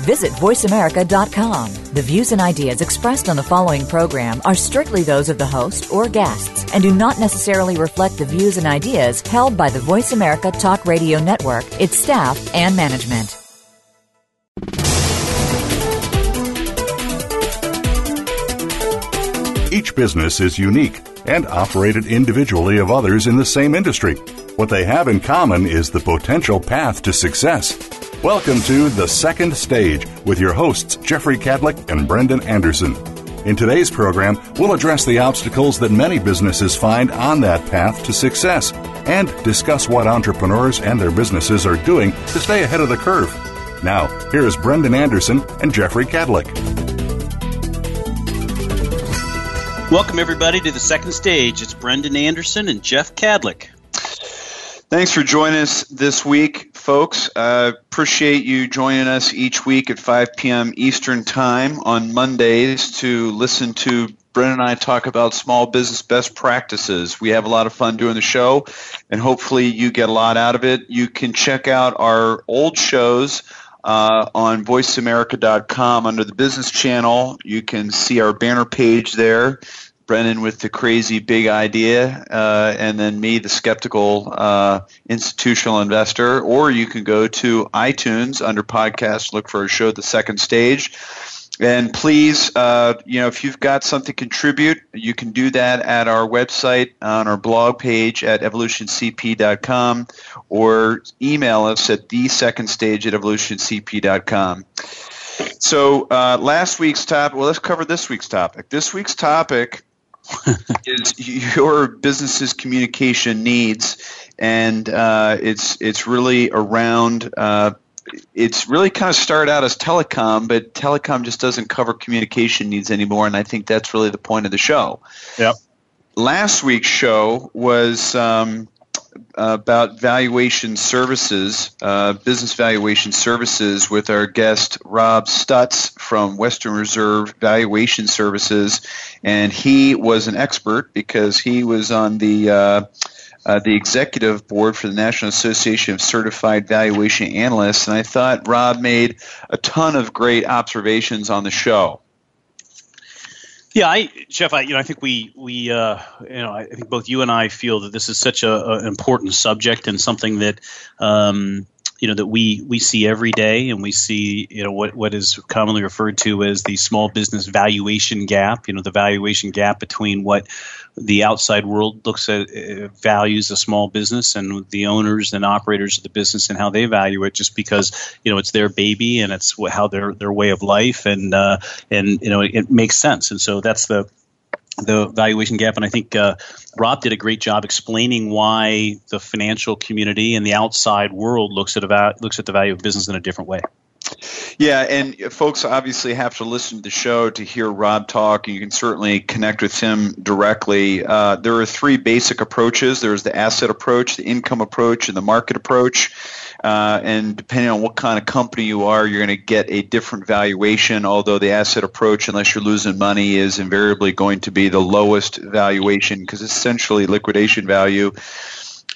Visit VoiceAmerica.com. The views and ideas expressed on the following program are strictly those of the host or guests and do not necessarily reflect the views and ideas held by the Voice America Talk Radio Network, its staff, and management. Each business is unique and operated individually of others in the same industry. What they have in common is the potential path to success. Welcome to The Second Stage with your hosts, Jeffrey Kadlic and Brendan Anderson. In today's program, we'll address the obstacles that many businesses find on that path to success and discuss what entrepreneurs and their businesses are doing to stay ahead of the curve. Now, here's Brendan Anderson and Jeffrey Kadlic. Welcome, everybody, to the second stage. It's Brendan Anderson and Jeff Kadlic. Thanks for joining us this week, folks. Uh, appreciate you joining us each week at 5 p.m. Eastern Time on Mondays to listen to Brendan and I talk about small business best practices. We have a lot of fun doing the show, and hopefully, you get a lot out of it. You can check out our old shows. Uh, on voiceamerica.com under the business channel. You can see our banner page there. Brennan with the crazy big idea, uh, and then me, the skeptical uh, institutional investor. Or you can go to iTunes under podcast, look for a show, The Second Stage. And please, uh, you know, if you've got something to contribute, you can do that at our website on our blog page at evolutioncp.com or email us at the second stage at evolutioncp.com. So uh, last week's topic, well, let's cover this week's topic. This week's topic is your business's communication needs, and uh, it's it's really around. Uh, it's really kind of started out as telecom, but telecom just doesn't cover communication needs anymore, and I think that's really the point of the show. Yep. Last week's show was um, about valuation services, uh, business valuation services, with our guest Rob Stutz from Western Reserve Valuation Services, and he was an expert because he was on the uh, uh, the executive board for the National Association of Certified Valuation Analysts, and I thought Rob made a ton of great observations on the show. Yeah, I, Jeff, I, you know, I think we, we, uh, you know, I think both you and I feel that this is such a, an important subject and something that, um, you know, that we we see every day, and we see, you know, what what is commonly referred to as the small business valuation gap. You know, the valuation gap between what the outside world looks at uh, values a small business and the owners and operators of the business and how they value it just because you know it's their baby and it's how their their way of life and uh, and you know it, it makes sense and so that's the the valuation gap, and I think uh, Rob did a great job explaining why the financial community and the outside world looks at looks at the value of business in a different way. Yeah, and folks obviously have to listen to the show to hear Rob talk. And you can certainly connect with him directly. Uh, there are three basic approaches there's the asset approach, the income approach, and the market approach. Uh, and depending on what kind of company you are, you're going to get a different valuation. Although the asset approach, unless you're losing money, is invariably going to be the lowest valuation because essentially liquidation value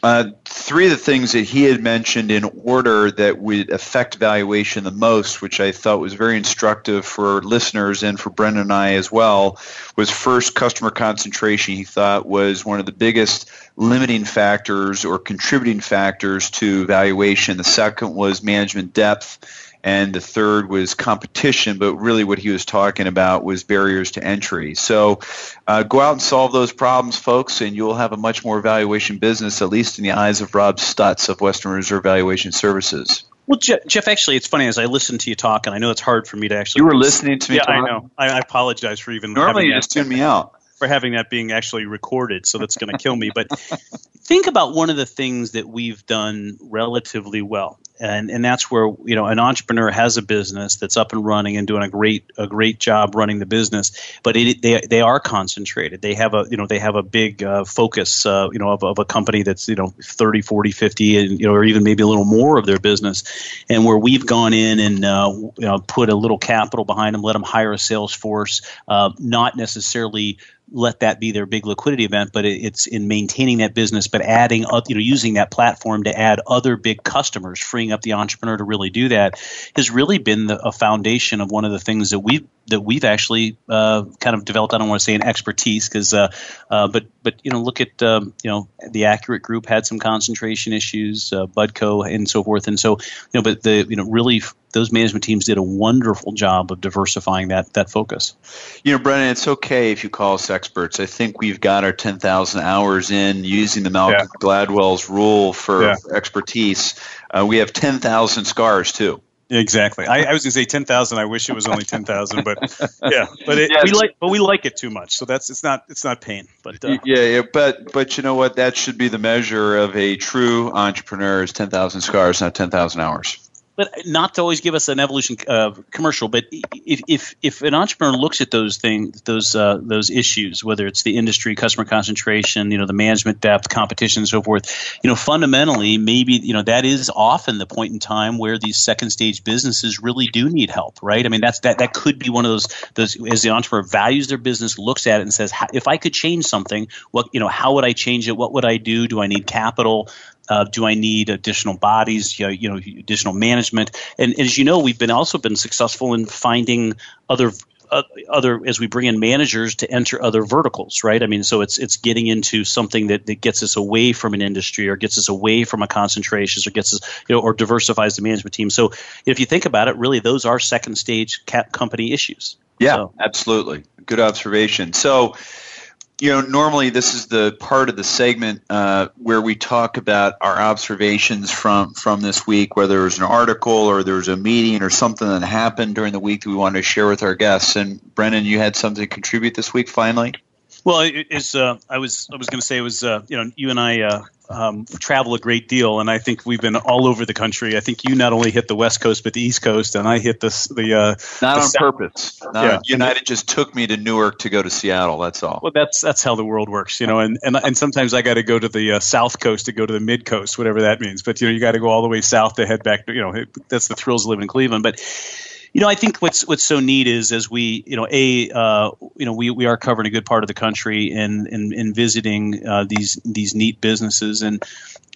uh, three of the things that he had mentioned in order that would affect valuation the most, which I thought was very instructive for listeners and for Brendan and I as well, was first customer concentration. He thought was one of the biggest limiting factors or contributing factors to valuation. The second was management depth and the third was competition. But really, what he was talking about was barriers to entry. So, uh, go out and solve those problems, folks, and you'll have a much more valuation business, at least in the eyes of Rob Stutz of Western Reserve Valuation Services. Well, Jeff, actually, it's funny as I listen to you talk, and I know it's hard for me to actually. You were listening to me. Yeah, talk? I know. I, I, apologize for even. Normally, you just tune me out for having that being actually recorded, so that's going to kill me. But think about one of the things that we've done relatively well and and that's where you know an entrepreneur has a business that's up and running and doing a great a great job running the business, but it, they they are concentrated. They have a you know they have a big uh, focus uh, you know of, of a company that's you know 30, 40, 50, and you know or even maybe a little more of their business, and where we've gone in and uh, you know put a little capital behind them, let them hire a sales force, uh, not necessarily let that be their big liquidity event, but it's in maintaining that business, but adding, you know, using that platform to add other big customers, freeing up the entrepreneur to really do that, has really been the, a foundation of one of the things that we've that we've actually uh, kind of developed. I don't want to say an expertise because, uh, uh, but but you know, look at um, you know the Accurate Group had some concentration issues, uh, Budco and so forth, and so you know, but the you know really those management teams did a wonderful job of diversifying that that focus. You know, Brennan, it's okay if you call us experts. I think we've got our ten thousand hours in using the Malcolm yeah. Gladwell's rule for yeah. expertise. Uh, we have ten thousand scars too. Exactly. I, I was going to say ten thousand. I wish it was only ten thousand, but yeah, but it, yes. we like, but we like it too much. So that's it's not it's not pain. But uh, yeah, yeah, but but you know what? That should be the measure of a true entrepreneur is ten thousand scars, not ten thousand hours but not to always give us an evolution uh, commercial. But if, if if an entrepreneur looks at those things, those uh, those issues, whether it's the industry, customer concentration, you know, the management depth, competition, and so forth, you know, fundamentally, maybe you know that is often the point in time where these second stage businesses really do need help, right? I mean, that's that that could be one of those those as the entrepreneur values their business, looks at it, and says, if I could change something, what you know, how would I change it? What would I do? Do I need capital? Uh, do I need additional bodies? You know, you know, additional management. And, and, as you know, we've been also been successful in finding other. Uh, other as we bring in managers to enter other verticals, right? I mean, so it's it's getting into something that, that gets us away from an industry or gets us away from a concentration or gets us you know or diversifies the management team. So if you think about it, really those are second stage cap company issues. Yeah, so. absolutely. Good observation. So you know, normally this is the part of the segment uh, where we talk about our observations from from this week, whether it was an article or there was a meeting or something that happened during the week that we wanted to share with our guests. And Brennan, you had something to contribute this week, finally. Well, it's uh, I was I was going to say it was uh, you know you and I uh, um, travel a great deal, and I think we've been all over the country. I think you not only hit the West Coast but the East Coast, and I hit this the uh, not the on south. purpose. Not yeah. United just took me to Newark to go to Seattle. That's all. Well, that's that's how the world works, you know. And and, and sometimes I got to go to the uh, South Coast to go to the Mid Coast, whatever that means. But you know, you got to go all the way south to head back. To, you know, that's the thrills of living in Cleveland, but you know, I think what's what's so neat is as we, you know, a, uh, you know, we, we are covering a good part of the country and and, and visiting uh, these these neat businesses and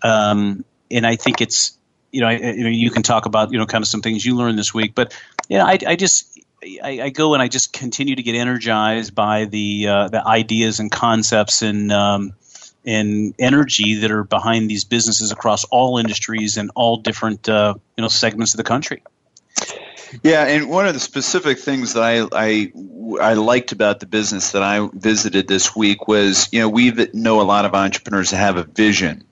um, and I think it's you know, I, you know, you can talk about you know kind of some things you learned this week, but you know, I, I just I, I, go and I just continue to get energized by the uh, the ideas and concepts and um, and energy that are behind these businesses across all industries and all different uh, you know segments of the country. Yeah, and one of the specific things that I, I I liked about the business that I visited this week was, you know, we know a lot of entrepreneurs have a vision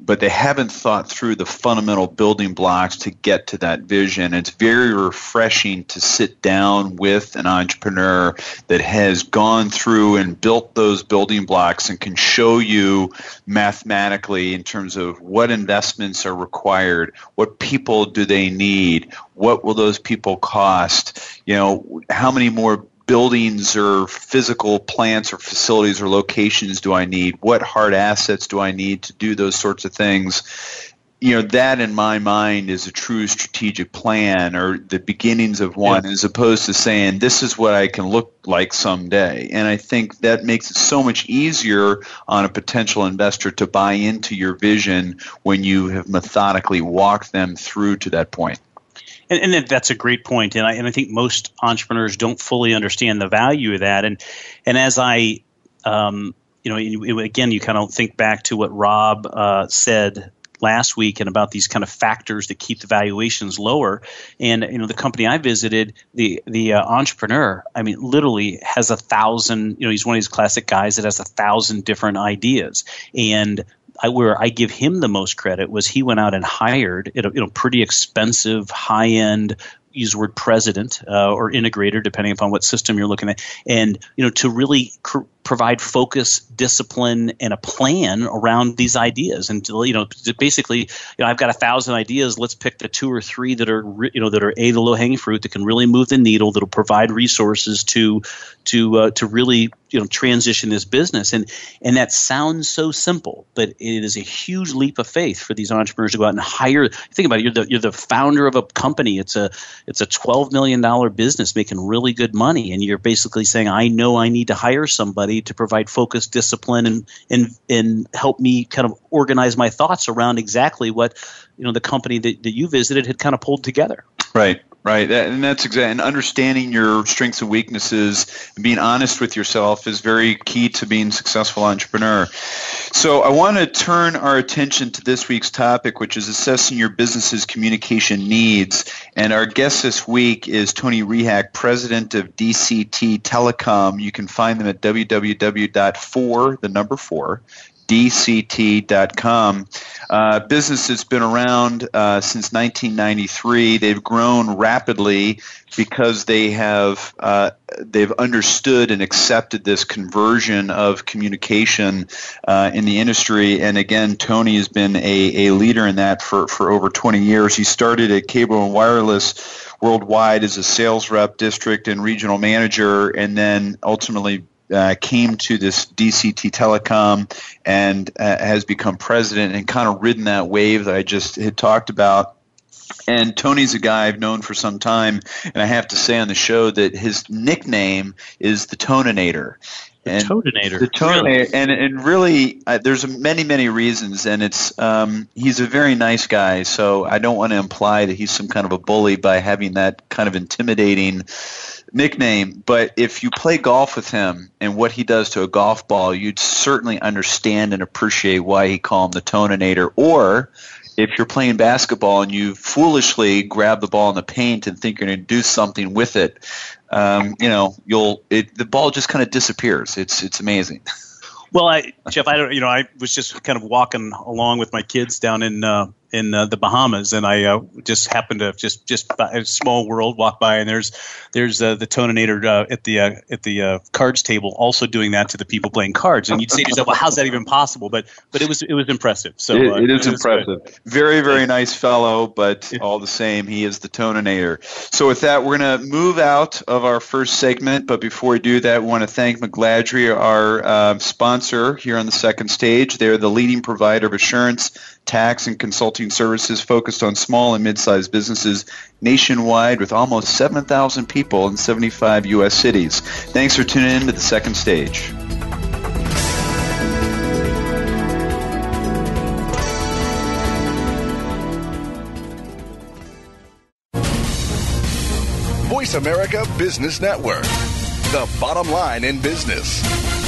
but they haven't thought through the fundamental building blocks to get to that vision. It's very refreshing to sit down with an entrepreneur that has gone through and built those building blocks and can show you mathematically in terms of what investments are required, what people do they need, what will those people cost, you know, how many more buildings or physical plants or facilities or locations do I need? What hard assets do I need to do those sorts of things? You know, that in my mind is a true strategic plan or the beginnings of one yeah. as opposed to saying, this is what I can look like someday. And I think that makes it so much easier on a potential investor to buy into your vision when you have methodically walked them through to that point. And, and, that's a great point, and I, and I think most entrepreneurs don't fully understand the value of that. And and as I, um, you know, again, you kind of think back to what Rob uh, said last week and about these kind of factors that keep the valuations lower. And you know, the company I visited, the the uh, entrepreneur, I mean, literally has a thousand. You know, he's one of these classic guys that has a thousand different ideas, and I, where I give him the most credit was he went out and hired you know pretty expensive high end use word president uh, or integrator depending upon what system you're looking at and you know to really cr- provide focus, discipline, and a plan around these ideas. And you know, basically, you know, I've got a thousand ideas. Let's pick the two or three that are you know that are a the low hanging fruit that can really move the needle. That'll provide resources to to uh, to really you know transition this business and and that sounds so simple but it is a huge leap of faith for these entrepreneurs to go out and hire think about it you're the you're the founder of a company it's a it's a 12 million dollar business making really good money and you're basically saying I know I need to hire somebody to provide focus discipline and and and help me kind of organize my thoughts around exactly what you know the company that, that you visited had kind of pulled together. Right Right, and that's exactly. And understanding your strengths and weaknesses, and being honest with yourself, is very key to being a successful entrepreneur. So, I want to turn our attention to this week's topic, which is assessing your business's communication needs. And our guest this week is Tony Rehak, president of DCT Telecom. You can find them at www.4, the number four, dct.com. Uh, business has been around uh, since 1993. They've grown rapidly because they have uh, they've understood and accepted this conversion of communication uh, in the industry. And again, Tony has been a, a leader in that for, for over 20 years. He started at Cable and Wireless worldwide as a sales rep, district, and regional manager, and then ultimately uh, came to this DCT Telecom and uh, has become president and kind of ridden that wave that I just had talked about. And Tony's a guy I've known for some time, and I have to say on the show that his nickname is the Toninator. The and Toninator. The Toninator, really? and and really, uh, there's many many reasons, and it's um, he's a very nice guy. So I don't want to imply that he's some kind of a bully by having that kind of intimidating nickname, but if you play golf with him and what he does to a golf ball, you'd certainly understand and appreciate why he called him the Toninator. Or if you're playing basketball and you foolishly grab the ball in the paint and think you're going to do something with it, um, you know, you'll it, the ball just kind of disappears. It's it's amazing. Well, I, Jeff, I don't, you know, I was just kind of walking along with my kids down in uh, in uh, the Bahamas, and I uh, just happened to just just a small world walk by, and there's there's uh, the Toninator uh, at the uh, at the uh, cards table also doing that to the people playing cards, and you'd say to yourself, "Well, how's that even possible?" But but it was it was impressive. So it, it is it impressive. Good. Very very nice fellow, but all the same, he is the Toninator. So with that, we're gonna move out of our first segment, but before we do that, we want to thank McGladrey, our sponsor here on the second stage. They're the leading provider of assurance tax and consulting services focused on small and mid-sized businesses nationwide with almost 7,000 people in 75 U.S. cities. Thanks for tuning in to the second stage. Voice America Business Network, the bottom line in business.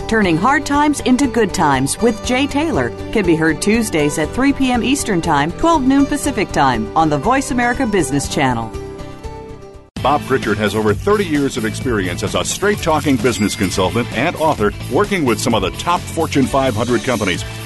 Turning Hard Times into Good Times with Jay Taylor can be heard Tuesdays at 3 p.m. Eastern Time, 12 noon Pacific Time on the Voice America Business Channel. Bob Pritchard has over 30 years of experience as a straight talking business consultant and author working with some of the top Fortune 500 companies.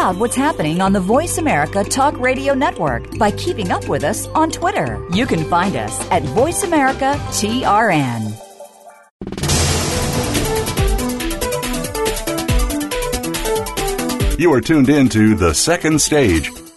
out what's happening on the Voice America Talk Radio Network by keeping up with us on Twitter. You can find us at Voice America TRN. You are tuned in to The Second Stage.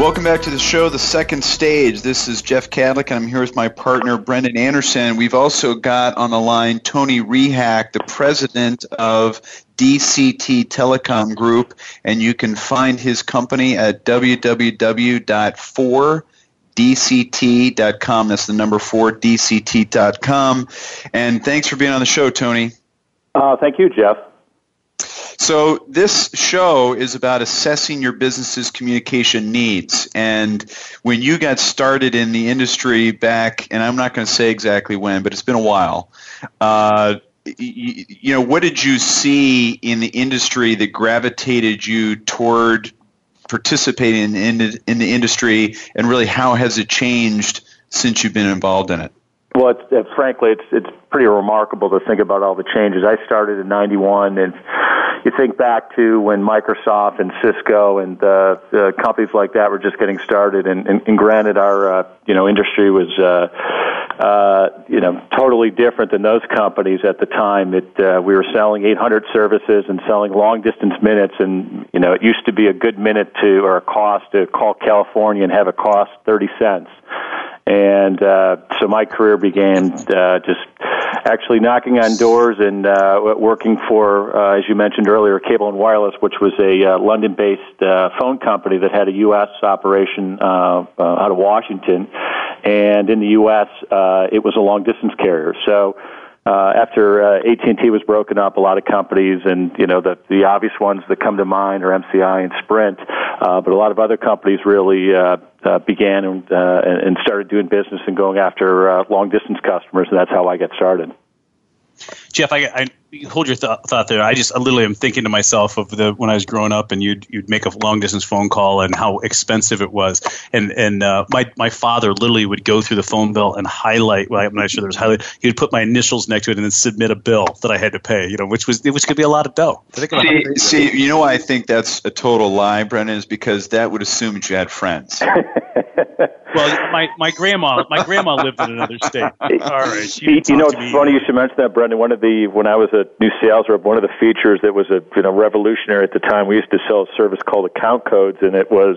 Welcome back to the show, The Second Stage. This is Jeff Kadlic, and I'm here with my partner, Brendan Anderson. We've also got on the line Tony Rehak, the president of DCT Telecom Group, and you can find his company at www.4dct.com. That's the number 4dct.com. And thanks for being on the show, Tony. Uh, thank you, Jeff. So, this show is about assessing your business's communication needs. And when you got started in the industry back, and I'm not going to say exactly when, but it's been a while, uh, you, you know, what did you see in the industry that gravitated you toward participating in the, in the industry, and really how has it changed since you've been involved in it? Well, it's, it's frankly, it's it's pretty remarkable to think about all the changes. I started in '91, and you think back to when Microsoft and Cisco and uh, uh, companies like that were just getting started. And, and, and granted, our uh, you know industry was uh, uh, you know totally different than those companies at the time. It uh, we were selling 800 services and selling long distance minutes, and you know it used to be a good minute to or a cost to call California and have it cost 30 cents and uh, so my career began uh, just actually knocking on doors and uh, working for, uh, as you mentioned earlier, Cable and Wireless, which was a uh, London-based uh, phone company that had a U.S. operation uh, uh, out of Washington, and in the U.S. Uh, it was a long-distance carrier. So uh, after uh, AT&T was broken up, a lot of companies, and you know the the obvious ones that come to mind are MCI and Sprint, uh, but a lot of other companies really uh, uh, began and, uh, and started doing business and going after uh, long distance customers, and that's how I got started. Jeff, I, I hold your th- thought there. I just I literally am thinking to myself of the when I was growing up, and you'd you'd make a long distance phone call and how expensive it was, and and uh, my my father literally would go through the phone bill and highlight. Well, I'm not sure there was highlight. He would put my initials next to it and then submit a bill that I had to pay. You know, which was which could be a lot of dough. See, see, you know why I think that's a total lie, Brendan, is because that would assume that you had friends. well, my, my grandma my grandma lived in another state. All right, you, you know, it's funny you should mention that, Brendan. One of the when I was a new sales rep, one of the features that was a you know revolutionary at the time, we used to sell a service called account codes, and it was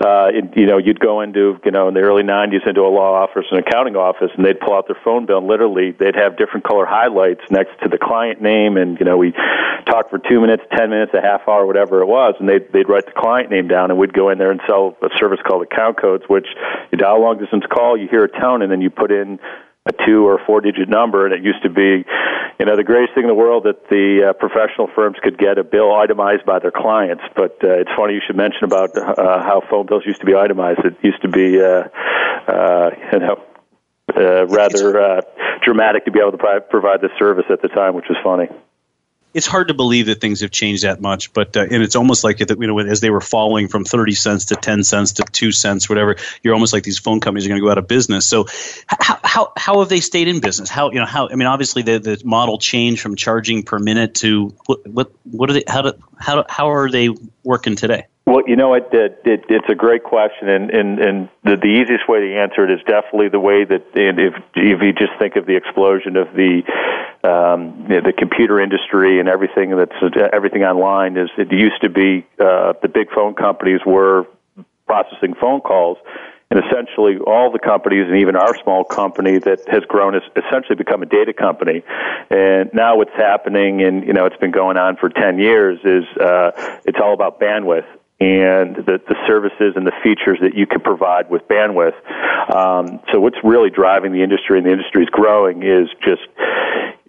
uh, it, you know you'd go into you know in the early '90s into a law office, an accounting office, and they'd pull out their phone bill, and literally they'd have different color highlights next to the client name, and you know we talked for two minutes, ten minutes, a half hour, whatever it was, and they'd they'd write the client name down, and we'd go in there and sell a service called account codes, which you dial long distance call, you hear a tone, and then you put in a two or four digit number and it used to be you know the greatest thing in the world that the uh, professional firms could get a bill itemized by their clients. But uh, it's funny you should mention about uh, how phone bills used to be itemized. It used to be uh, uh, you know uh, rather uh, dramatic to be able to provide this service at the time which was funny it's hard to believe that things have changed that much, but uh, and it's almost like you know as they were falling from thirty cents to ten cents to two cents, whatever. You're almost like these phone companies are going to go out of business. So how, how how have they stayed in business? How you know how I mean obviously the the model changed from charging per minute to what what what are they how do how how are they working today? Well, you know, it, it, it, it's a great question, and, and, and the, the easiest way to answer it is definitely the way that, and if, if you just think of the explosion of the um, the computer industry and everything that's everything online, is it used to be uh, the big phone companies were processing phone calls, and essentially all the companies and even our small company that has grown has essentially become a data company. And now what's happening and you know it's been going on for 10 years is uh, it's all about bandwidth and the, the services and the features that you can provide with bandwidth. Um, so what's really driving the industry and the industry is growing is just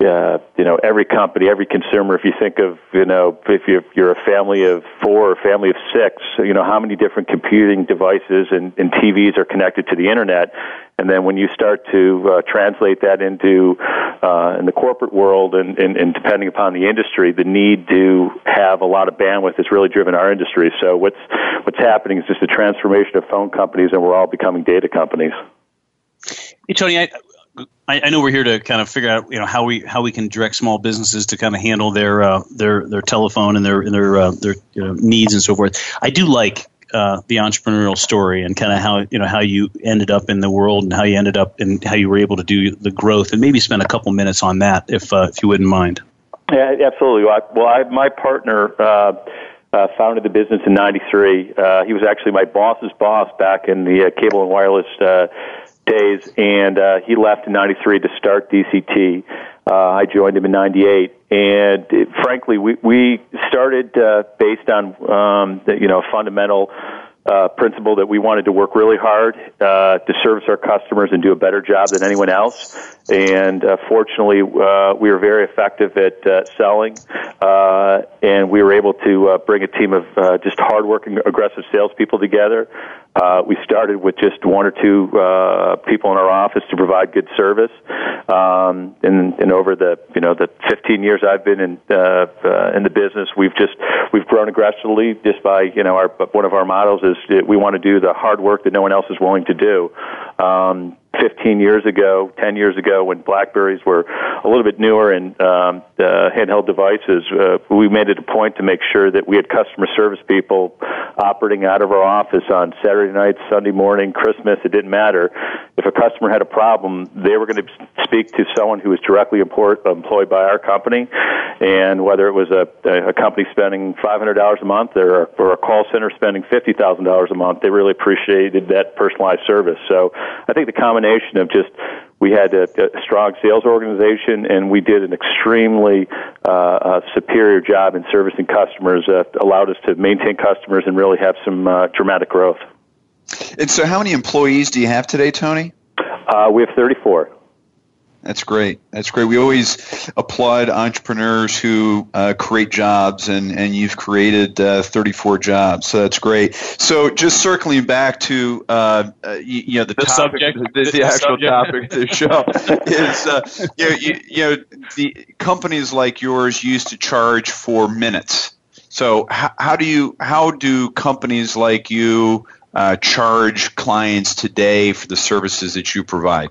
uh, you know, every company, every consumer, if you think of, you know, if you're, you're a family of four or a family of six, you know, how many different computing devices and, and TVs are connected to the internet? And then when you start to uh, translate that into uh, in the corporate world and, and, and depending upon the industry, the need to have a lot of bandwidth has really driven our industry. So what's what's happening is just a transformation of phone companies, and we're all becoming data companies. Hey, Tony, I, I, I, know we're here to kind of figure out you know how we how we can direct small businesses to kind of handle their uh, their their telephone and their their uh, their you know, needs and so forth. I do like uh, the entrepreneurial story and kind of how you know how you ended up in the world and how you ended up and how you were able to do the growth and maybe spend a couple minutes on that if uh, if you wouldn't mind. Yeah, absolutely. Well, I, well I, my partner. Uh, uh, founded the business in '93. Uh, he was actually my boss's boss back in the uh, cable and wireless days, and uh, he left in '93 to start DCT. Uh, I joined him in '98, and it, frankly, we we started uh, based on um, the, you know fundamental uh, principle that we wanted to work really hard uh, to service our customers and do a better job than anyone else. And uh, fortunately, uh, we were very effective at uh, selling, uh, and we were able to uh, bring a team of uh, just hardworking, aggressive salespeople together. Uh, we started with just one or two uh, people in our office to provide good service. Um, and, and over the you know the 15 years I've been in uh, uh, in the business, we've just we've grown aggressively just by you know our one of our models is we want to do the hard work that no one else is willing to do. Um, 15 years ago, 10 years ago, when Blackberries were a little bit newer and um, uh, handheld devices, uh, we made it a point to make sure that we had customer service people operating out of our office on Saturday night, Sunday morning, Christmas. It didn't matter. If a customer had a problem, they were going to speak to someone who was directly employed by our company, and whether it was a, a company spending $500 a month or, or a call center spending $50,000 a month, they really appreciated that personalized service. So I think the combination combination of just we had a, a strong sales organization and we did an extremely uh, uh, superior job in servicing customers that allowed us to maintain customers and really have some uh, dramatic growth. And so, how many employees do you have today, Tony? Uh, we have 34. That's great. That's great. We always applaud entrepreneurs who uh, create jobs, and, and you've created uh, 34 jobs. So that's great. So just circling back to uh, uh you, you, know the, the topic, subject, the, the, the actual subject. topic of the show is uh, you, know, you, you know the companies like yours used to charge for minutes. So how, how do you how do companies like you uh, charge clients today for the services that you provide?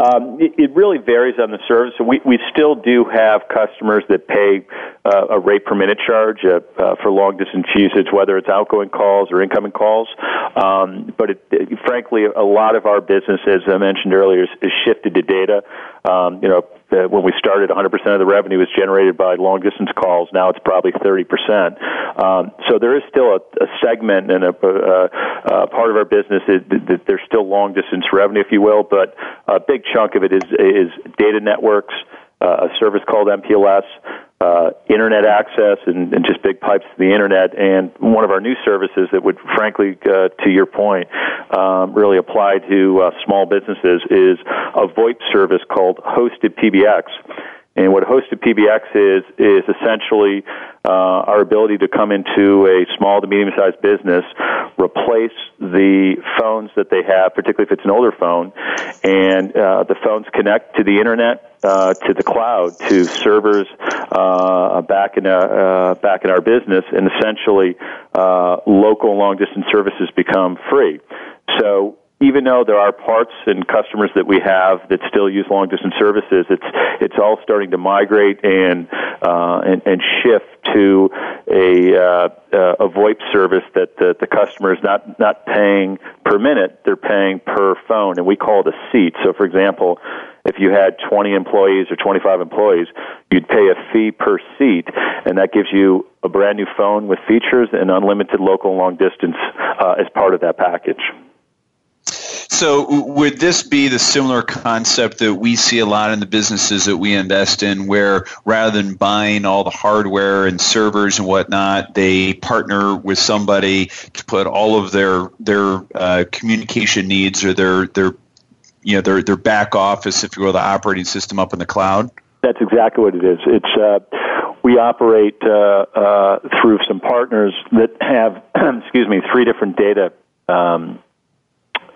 Um, it, it really varies on the service. We, we still do have customers that pay uh, a rate per minute charge uh, uh, for long distance usage, whether it's outgoing calls or incoming calls. Um, but it, it, frankly, a lot of our business, as I mentioned earlier, is, is shifted to data. Um, you know, uh, when we started, 100% of the revenue was generated by long distance calls. Now it's probably 30%. Um, so there is still a, a segment and a, a, a part of our business that, that there's still long distance revenue, if you will, but a big chunk of it is is data networks, uh, a service called MPLS, uh, internet access, and, and, just big pipes to the internet. And one of our new services that would, frankly, uh, to your point, um, really apply to uh, small businesses is a VoIP service called Hosted PBX. And what hosted PBX is is essentially uh, our ability to come into a small to medium sized business, replace the phones that they have, particularly if it's an older phone, and uh, the phones connect to the internet, uh, to the cloud, to servers uh, back in a, uh, back in our business, and essentially uh, local long distance services become free. So even though there are parts and customers that we have that still use long distance services, it's it's all starting to migrate and uh, and, and shift to a uh, a VoIP service that the, the customer is not not paying per minute; they're paying per phone, and we call it a seat. So, for example, if you had 20 employees or 25 employees, you'd pay a fee per seat, and that gives you a brand new phone with features and unlimited local and long distance uh, as part of that package. So, would this be the similar concept that we see a lot in the businesses that we invest in, where rather than buying all the hardware and servers and whatnot, they partner with somebody to put all of their their uh, communication needs or their their you know their their back office, if you will, the operating system up in the cloud? That's exactly what it is. It's uh, we operate uh, uh, through some partners that have, excuse me, three different data um,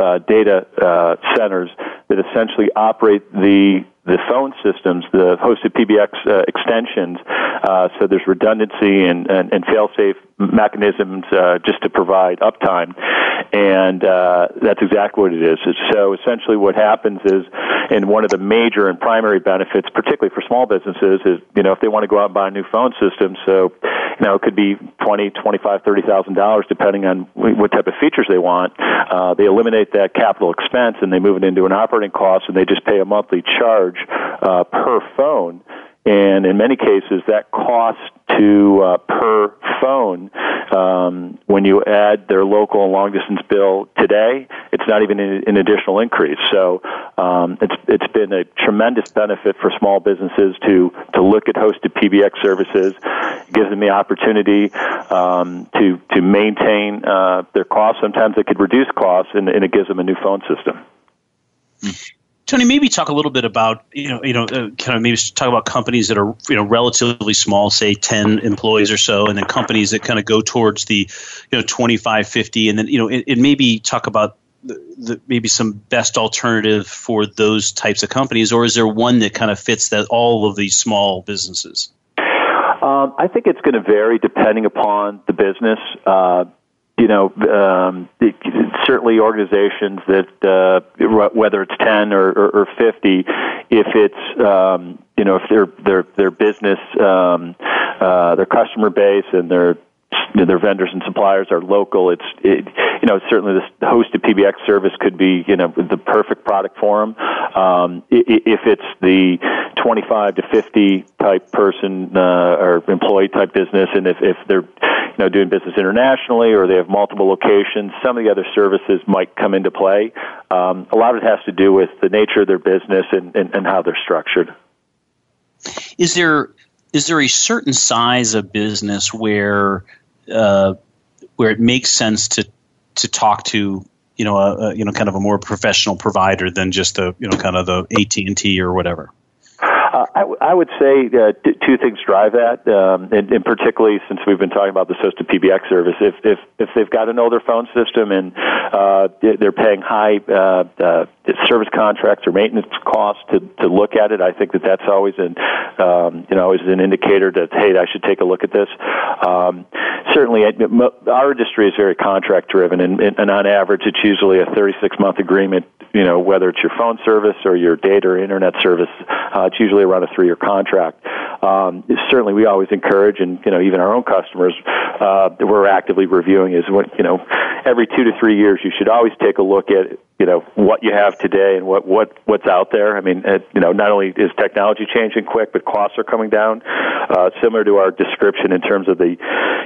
uh, data uh, centers that essentially operate the the phone systems, the hosted PBX uh, extensions, uh, so there's redundancy and, and, and fail-safe mechanisms uh, just to provide uptime, and uh, that's exactly what it is. So essentially, what happens is, and one of the major and primary benefits, particularly for small businesses, is you know if they want to go out and buy a new phone system, so you know it could be twenty, twenty-five, thirty thousand dollars depending on what type of features they want. Uh, they eliminate that capital expense and they move it into an operating cost, and they just pay a monthly charge uh, per phone. And in many cases, that cost to uh, per phone, um, when you add their local and long distance bill today, it's not even an, additional increase. So um, it's it's been a tremendous benefit for small businesses to to look at hosted PBX services. It gives them the opportunity um, to to maintain uh, their costs. Sometimes it could reduce costs, and, and it gives them a new phone system. Mm. Tony, maybe talk a little bit about you know you know uh, kind of maybe talk about companies that are you know relatively small, say ten employees or so, and then companies that kind of go towards the you know 25, 50, and then you know and, it maybe talk about the, the, maybe some best alternative for those types of companies, or is there one that kind of fits that all of these small businesses? Um, I think it's going to vary depending upon the business. Uh, you know, um, it, certainly organizations that uh, whether it's ten or, or, or fifty, if it's um, you know if their their their business, um, uh, their customer base, and their their vendors and suppliers are local. It's it, you know certainly this hosted PBX service could be you know the perfect product for them. Um, if it's the 25 to 50 type person uh, or employee type business, and if if they're you know doing business internationally or they have multiple locations, some of the other services might come into play. Um, a lot of it has to do with the nature of their business and, and, and how they're structured. Is there is there a certain size of business where uh, where it makes sense to to talk to you know a, a, you know kind of a more professional provider than just a you know kind of the AT and T or whatever. Uh, I, would say uh, two things drive that, um, and, and particularly since we've been talking about the hosted PBX service. If if if they've got an older phone system and uh, they're paying high uh, uh, service contracts or maintenance costs to to look at it, I think that that's always an um, you know always an indicator that hey, I should take a look at this. Um, certainly, our industry is very contract driven, and, and on average, it's usually a 36 month agreement. You know, whether it's your phone service or your data or internet service, uh, it's usually around a three year contract. Um, certainly, we always encourage, and you know, even our own customers, uh, we're actively reviewing is what you know, every two to three years, you should always take a look at you know what you have today and what what what's out there. I mean, it, you know, not only is technology changing quick, but costs are coming down. Uh, similar to our description in terms of the,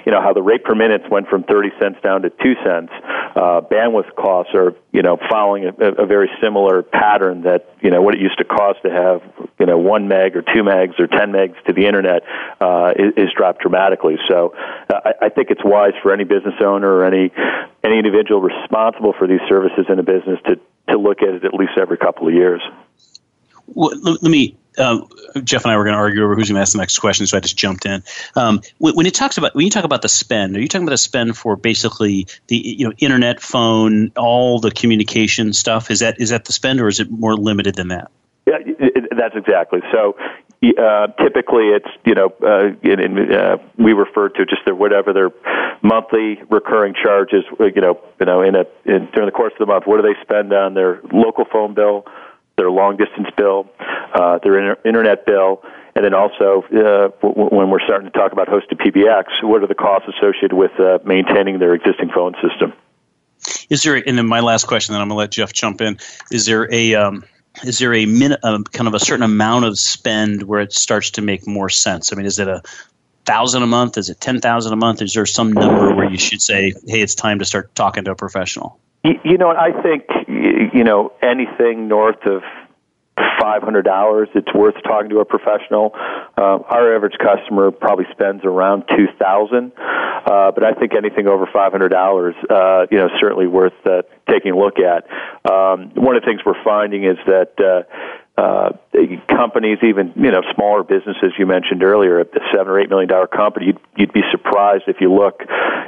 you know, how the rate per minute went from 30 cents down to two cents. Uh, bandwidth costs are, you know, following a, a very similar pattern that, you know, what it used to cost to have, you know, one meg or two megs or 10 megs to the internet uh, is, is dropped dramatically. So uh, I, I think it's wise for any business owner or any any individual responsible for these services in a business to to look at it at least every couple of years. Well, let, let me uh, Jeff and I were going to argue over who's going to ask the next question, so I just jumped in. Um, when, when, it talks about when you talk about the spend, are you talking about the spend for basically the you know internet, phone, all the communication stuff? Is that is that the spend, or is it more limited than that? Yeah, it, it, that's exactly. So uh, typically it's you know uh, in, in, uh, we refer to just their whatever their monthly recurring charges you know you know in a in, during the course of the month what do they spend on their local phone bill their long distance bill uh, their inter- internet bill and then also uh, w- when we're starting to talk about hosted PBX what are the costs associated with uh, maintaining their existing phone system? Is there and then my last question then I'm going to let Jeff jump in. Is there a um, is there a min, kind of a certain amount of spend where it starts to make more sense? I mean, is it a thousand a month? Is it ten thousand a month? Is there some number where you should say, "Hey, it's time to start talking to a professional"? You know, I think you know anything north of five hundred dollars, it's worth talking to a professional. Uh, our average customer probably spends around two thousand, uh, but I think anything over five hundred dollars, uh, you know, certainly worth uh, taking a look at. Um, one of the things we're finding is that. Uh, uh, companies, even you know smaller businesses you mentioned earlier, the seven or eight million dollar company, you'd, you'd be surprised if you look,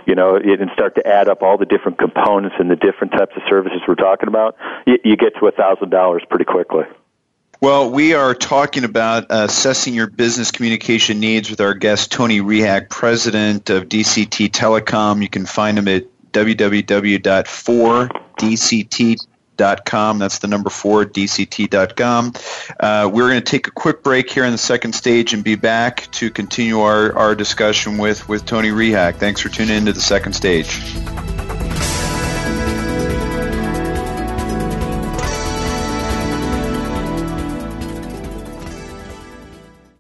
you know, and start to add up all the different components and the different types of services we're talking about. You, you get to a thousand dollars pretty quickly. Well, we are talking about assessing your business communication needs with our guest Tony Rehak, president of DCT Telecom. You can find him at www.4dct.com. That's the number four, dct.com. Uh, we're going to take a quick break here in the second stage and be back to continue our, our discussion with, with Tony Rehak. Thanks for tuning into the second stage.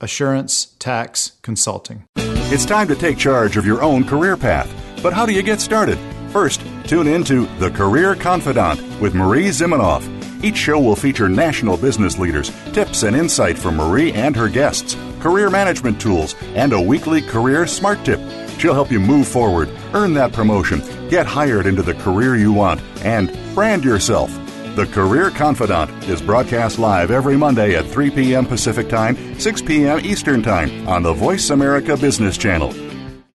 Assurance Tax Consulting. It's time to take charge of your own career path. But how do you get started? First, tune in to The Career Confidant with Marie Zimenoff. Each show will feature national business leaders, tips and insight from Marie and her guests, career management tools, and a weekly career smart tip. She'll help you move forward, earn that promotion, get hired into the career you want, and brand yourself. The Career Confidant is broadcast live every Monday at 3 p.m. Pacific Time, 6 p.m. Eastern Time on the Voice America Business Channel.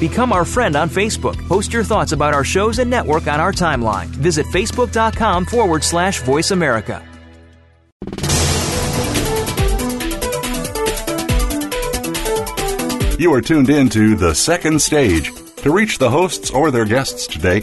Become our friend on Facebook. Post your thoughts about our shows and network on our timeline. Visit facebook.com forward slash voice America. You are tuned in to The Second Stage. To reach the hosts or their guests today,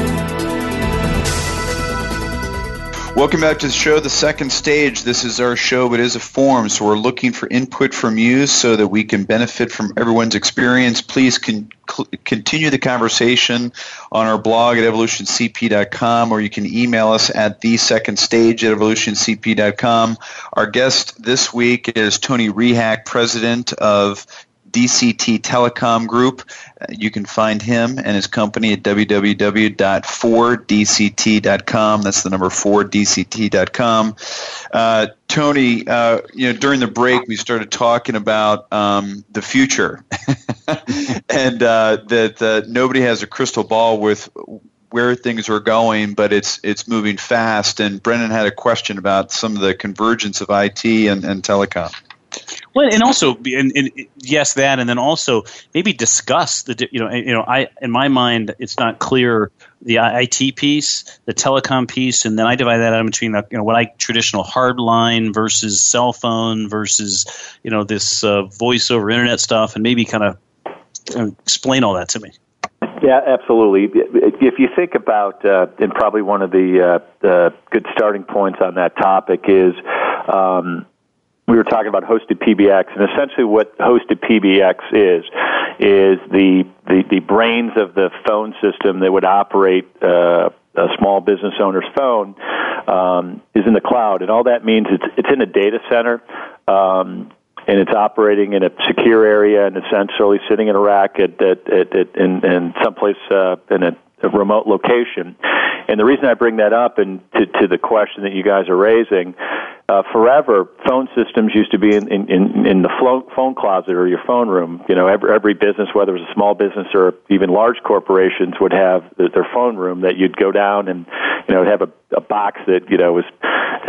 Welcome back to the show, The Second Stage. This is our show, but it is a forum, so we're looking for input from you so that we can benefit from everyone's experience. Please con- continue the conversation on our blog at evolutioncp.com, or you can email us at the second stage at evolutioncp.com. Our guest this week is Tony Rehak, president of DCT Telecom Group. Uh, you can find him and his company at www.4dct.com. That's the number 4dct.com. Uh, Tony, uh, you know, during the break, we started talking about um, the future, and uh, that uh, nobody has a crystal ball with where things are going, but it's it's moving fast. And Brendan had a question about some of the convergence of IT and, and telecom. Well, and also, and, and, yes, that, and then also maybe discuss the, you know, you know, I in my mind, it's not clear the IT piece, the telecom piece, and then I divide that out between you know what I traditional hardline versus cell phone versus you know this uh, voice over internet stuff, and maybe kind of explain all that to me. Yeah, absolutely. If you think about, uh, and probably one of the, uh, the good starting points on that topic is. Um, we were talking about hosted PBX, and essentially what hosted PBX is is the the, the brains of the phone system that would operate uh, a small business owner's phone um, is in the cloud, and all that means it's it's in a data center. Um, and it's operating in a secure area and essentially sitting in a rack at, at, at, at in, in someplace uh, in a remote location. And the reason I bring that up and to, to the question that you guys are raising, uh, forever phone systems used to be in, in, in the phone closet or your phone room. You know, every, every business, whether it was a small business or even large corporations, would have their phone room that you'd go down and you know have a, a box that you know was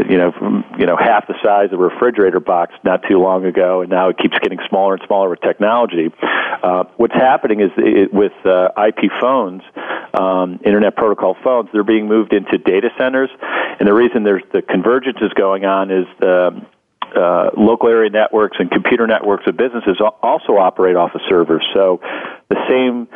you know you know half the size of a refrigerator box not too long ago, and now it keeps getting smaller and smaller with technology. Uh, what's happening is it, with uh, IP phones, um, Internet Protocol phones, they're being moved into data centers, and the reason there's the convergence is going on is the uh, local area networks and computer networks of businesses also operate off of servers. So the same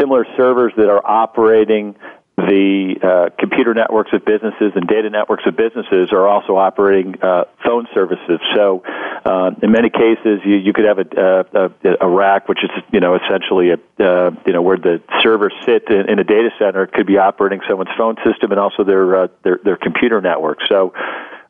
similar servers that are operating the uh, computer networks of businesses and data networks of businesses are also operating uh, phone services. So, uh, in many cases, you, you could have a, a, a rack, which is you know essentially a uh, you know where the servers sit in, in a data center, it could be operating someone's phone system and also their uh, their, their computer network. So.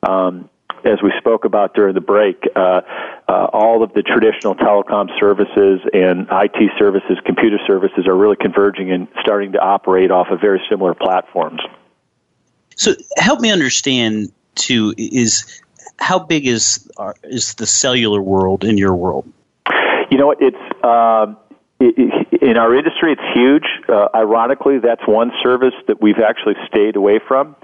Um, as we spoke about during the break, uh, uh, all of the traditional telecom services and IT services, computer services are really converging and starting to operate off of very similar platforms. So, help me understand too is how big is is the cellular world in your world? You know, it's. Uh, in our industry, it's huge. Uh, ironically, that's one service that we've actually stayed away from.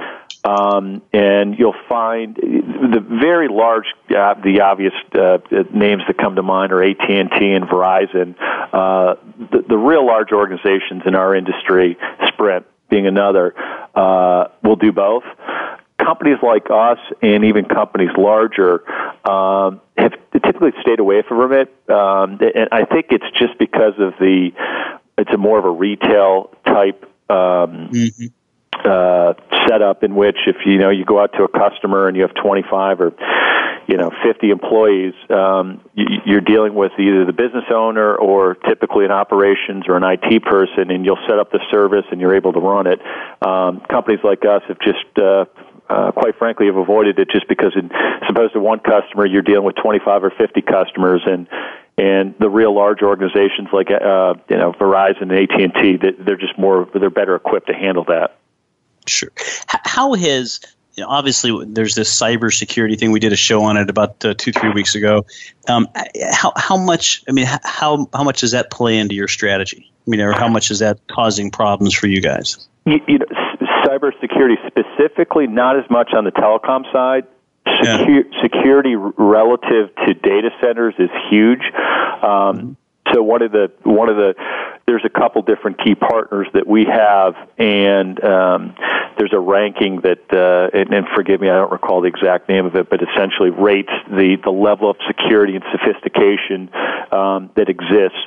Um, and you'll find the very large, uh, the obvious uh, names that come to mind are AT and T and Verizon. Uh, the, the real large organizations in our industry, Sprint being another, uh, will do both. Companies like us and even companies larger um, have typically stayed away from it, um, and I think it's just because of the it's a more of a retail type. Um, mm-hmm uh, setup in which if you know you go out to a customer and you have 25 or you know 50 employees um, you're dealing with either the business owner or typically an operations or an IT person and you'll set up the service and you're able to run it um, companies like us have just uh, uh, quite frankly, have avoided it just because, in, as opposed to one customer, you're dealing with 25 or 50 customers, and and the real large organizations like uh, you know Verizon and AT and T, they're just more they're better equipped to handle that. Sure. How has you know, obviously there's this cybersecurity thing. We did a show on it about uh, two three weeks ago. Um, how how much? I mean, how how much does that play into your strategy? I mean, or how much is that causing problems for you guys? You, you know, cybersecurity specifically, not as much on the telecom side. Secu- yeah. Security relative to data centers is huge. Um, so one of the one of the there's a couple different key partners that we have, and um, there's a ranking that, uh, and, and forgive me, I don't recall the exact name of it, but essentially rates the, the level of security and sophistication um, that exists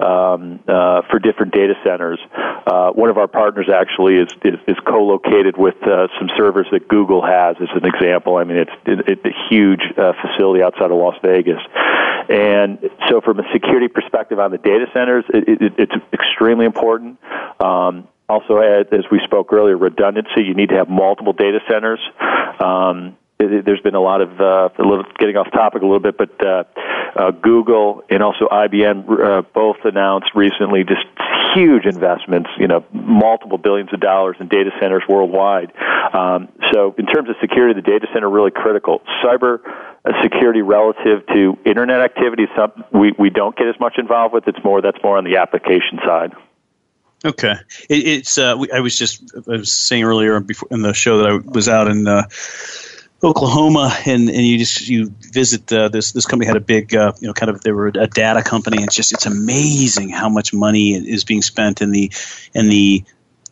um, uh, for different data centers. Uh, one of our partners actually is, is, is co-located with uh, some servers that Google has, as an example. I mean, it's, it, it's a huge uh, facility outside of Las Vegas. And so, from a security perspective on the data centers, it, it, it's extremely important. Um, also, as we spoke earlier, redundancy. You need to have multiple data centers. Um, there's been a lot of uh, a little getting off topic a little bit, but uh, uh, Google and also IBM uh, both announced recently just huge investments, you know, multiple billions of dollars in data centers worldwide. Um, so, in terms of security, the data center really critical. Cyber security relative to internet activity, some we we don't get as much involved with. It's more that's more on the application side. Okay, it, it's. Uh, I was just I was saying earlier before in the show that I was out in. Uh, Oklahoma, and, and you just you visit uh, this this company had a big uh, you know kind of they were a data company. It's just it's amazing how much money is being spent in the in the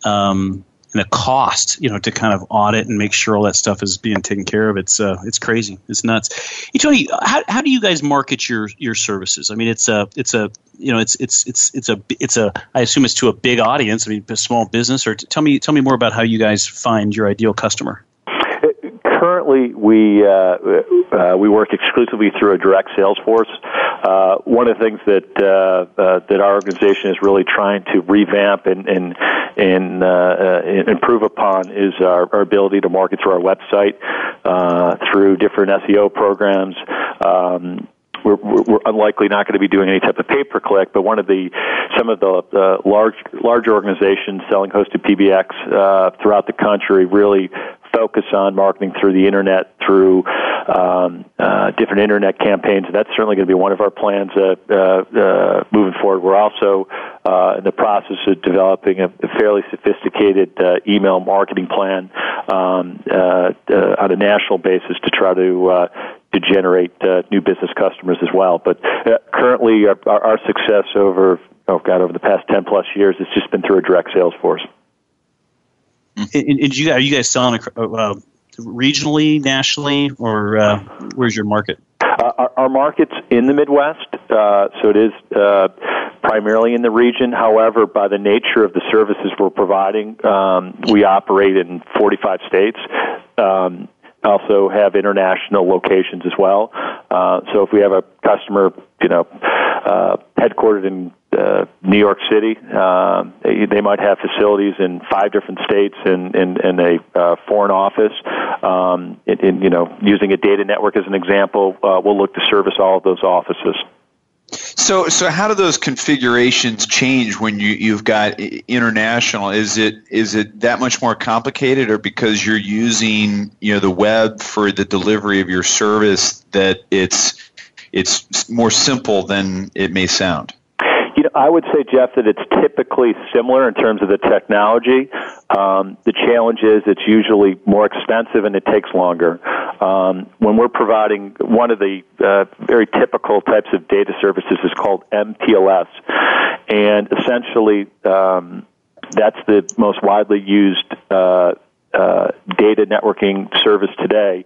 um, in the cost you know to kind of audit and make sure all that stuff is being taken care of. It's uh, it's crazy. It's nuts. You Tony, how how do you guys market your your services? I mean, it's a it's a you know it's it's it's it's a it's a I assume it's to a big audience. I mean, a small business. Or t- tell me tell me more about how you guys find your ideal customer we uh, uh, we work exclusively through a direct sales force. Uh, one of the things that uh, uh, that our organization is really trying to revamp and and and uh, uh, improve upon is our, our ability to market through our website, uh, through different SEO programs. Um, we're, we're unlikely not going to be doing any type of pay per click. But one of the some of the uh, large large organizations selling hosted PBX uh, throughout the country really focus on marketing through the internet, through um, uh, different internet campaigns. That's certainly going to be one of our plans uh, uh, uh, moving forward. We're also uh, in the process of developing a, fairly sophisticated uh, email marketing plan um, on a national basis to try to uh, to generate new business customers as well. But currently, our, our success over oh god over the past ten plus years has just been through a direct sales force. And, and you, are you guys selling uh, regionally, nationally, or uh, where's your market? Uh, our, our, market's in the Midwest, uh, so it is uh, primarily in the region. However, by the nature of the services we're providing, um, we operate in 45 states. Um, also have international locations as well. Uh, so if we have a customer, you know, uh, headquartered in uh, New York City. Uh, they, they might have facilities in five different states and a uh, foreign office. Um, in, in, you know, using a data network as an example, uh, we'll look to service all of those offices. So, so how do those configurations change when you you've got international? Is it is it that much more complicated, or because you're using you know the web for the delivery of your service that it's it's more simple than it may sound? You know, I would say, Jeff, that it's typically similar in terms of the technology. Um, the challenge is it's usually more expensive and it takes longer. Um, when we're providing one of the uh, very typical types of data services is called MPLS, and essentially um, that's the most widely used uh, uh, data networking service today.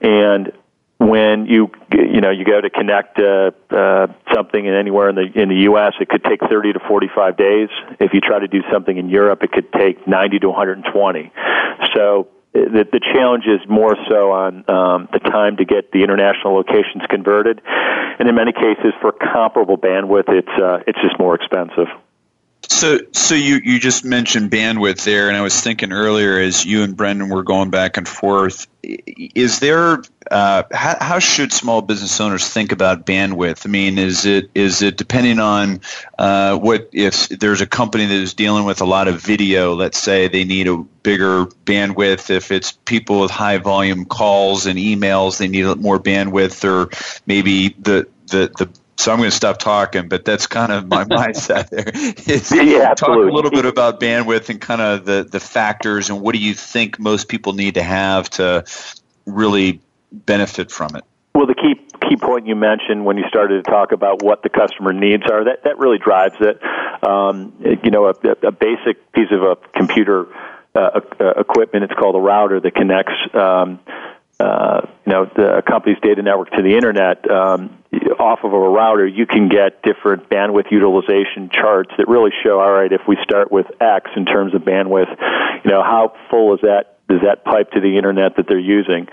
And when you you know you go to connect uh, uh, something in anywhere in the in the U.S., it could take 30 to 45 days. If you try to do something in Europe, it could take 90 to 120. So the, the challenge is more so on um, the time to get the international locations converted, and in many cases, for comparable bandwidth, it's uh, it's just more expensive. So, so you, you just mentioned bandwidth there, and I was thinking earlier as you and Brendan were going back and forth. Is there uh, how, how should small business owners think about bandwidth? I mean, is it is it depending on uh, what if there's a company that is dealing with a lot of video? Let's say they need a bigger bandwidth. If it's people with high volume calls and emails, they need more bandwidth, or maybe the the the so I'm going to stop talking, but that's kind of my mindset there. Is yeah, talk a little bit about bandwidth and kind of the, the factors and what do you think most people need to have to really benefit from it? Well, the key key point you mentioned when you started to talk about what the customer needs are that that really drives it. Um, you know, a, a basic piece of a computer uh, equipment. It's called a router that connects. Um, uh, you know, the company's data network to the internet, um, off of a router, you can get different bandwidth utilization charts that really show, all right, if we start with X in terms of bandwidth, you know, how full is that is that pipe to the internet that they're using?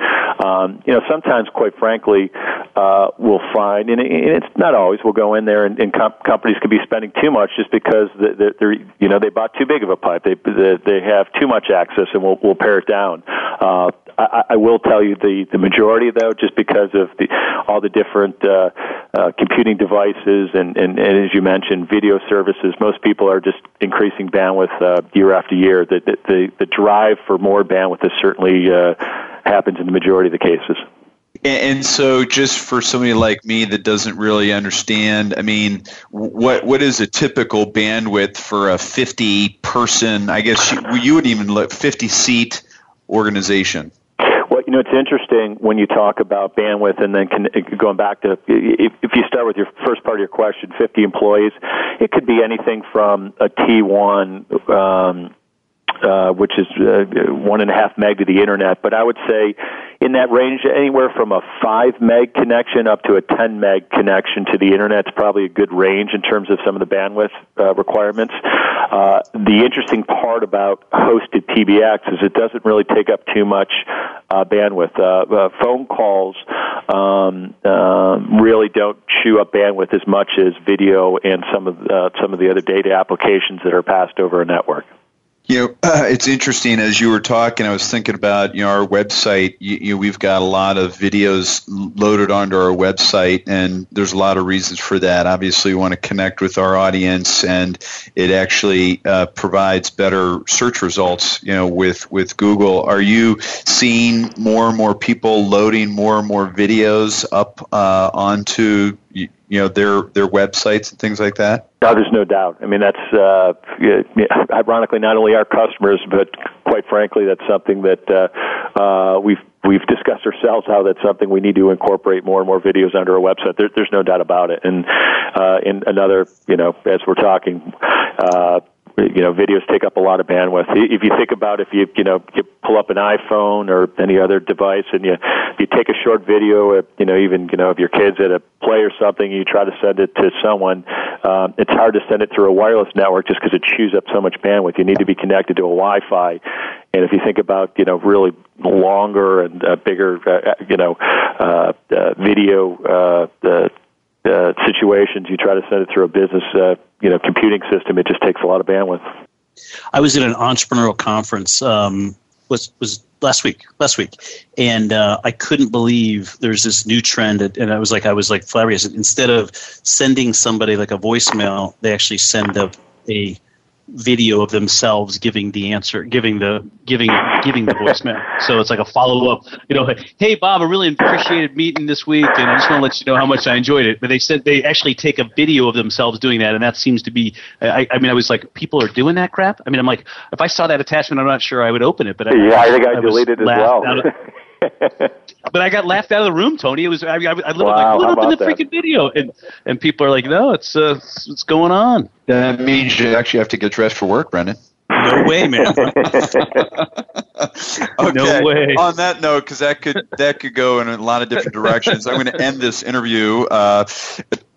Um, you know, sometimes, quite frankly, uh, we'll find, and it's not always. We'll go in there, and, and comp- companies could be spending too much just because they're, they're, you know, they bought too big of a pipe. They they have too much access, and we'll we'll pare it down. Uh, I, I will tell you the the majority, though, just because of the all the different uh, uh, computing devices and, and and as you mentioned, video services. Most people are just increasing bandwidth uh, year after year. The, the the drive for more bandwidth is certainly uh, happens in the majority of the cases. And so, just for somebody like me that doesn't really understand, I mean, what what is a typical bandwidth for a fifty person? I guess you, you would even look fifty seat organization. You know, it's interesting when you talk about bandwidth, and then can, going back to if, if you start with your first part of your question, 50 employees, it could be anything from a T1 um, uh, which is uh, one and a half meg to the internet. But I would say in that range, anywhere from a five meg connection up to a 10 meg connection to the internet is probably a good range in terms of some of the bandwidth uh, requirements. Uh, the interesting part about hosted PBX is it doesn't really take up too much uh, bandwidth. Uh, uh, phone calls um, uh, really don't chew up bandwidth as much as video and some of uh, some of the other data applications that are passed over a network. You know, uh, it's interesting as you were talking. I was thinking about you know our website. You, you we've got a lot of videos loaded onto our website, and there's a lot of reasons for that. Obviously, we want to connect with our audience, and it actually uh, provides better search results. You know, with with Google, are you seeing more and more people loading more and more videos up uh, onto you know their their websites and things like that? No, there's no doubt. I mean, that's uh, ironically not only our customers, but quite frankly, that's something that uh, uh, we've we've discussed ourselves how that's something we need to incorporate more and more videos under our website. There, there's no doubt about it. And uh, in another, you know, as we're talking, uh, you know videos take up a lot of bandwidth. If you think about if you you know you pull up an iphone or any other device and you you take a short video of, you know even you know of your kids at a play or something you try to send it to someone um, it's hard to send it through a wireless network just because it chews up so much bandwidth. You need to be connected to a wi-fi. And if you think about you know really longer and uh, bigger uh you know uh, uh, video uh, uh, uh, situations, you try to send it through a business, uh, you know, computing system. It just takes a lot of bandwidth. I was at an entrepreneurial conference. Um, was was last week, last week, and uh, I couldn't believe there's this new trend. And I was like, I was like flabbergasted. Instead of sending somebody like a voicemail, they actually send a a video of themselves giving the answer, giving the giving giving the voicemail. So it's like a follow up. You know, hey Bob, I really appreciated meeting this week, and I just want to let you know how much I enjoyed it. But they said they actually take a video of themselves doing that, and that seems to be. I, I mean, I was like, people are doing that crap. I mean, I'm like, if I saw that attachment, I'm not sure I would open it. But yeah, I, I think I, I deleted it as well. but I got laughed out of the room, Tony. It was I, I, I literally wow, like, look in the that? freaking video, and and people are like, no, it's uh, what's going on. That means you actually have to get dressed for work, Brendan. No way, man. okay. No way. On that note, because that could that could go in a lot of different directions. I'm going to end this interview. Uh,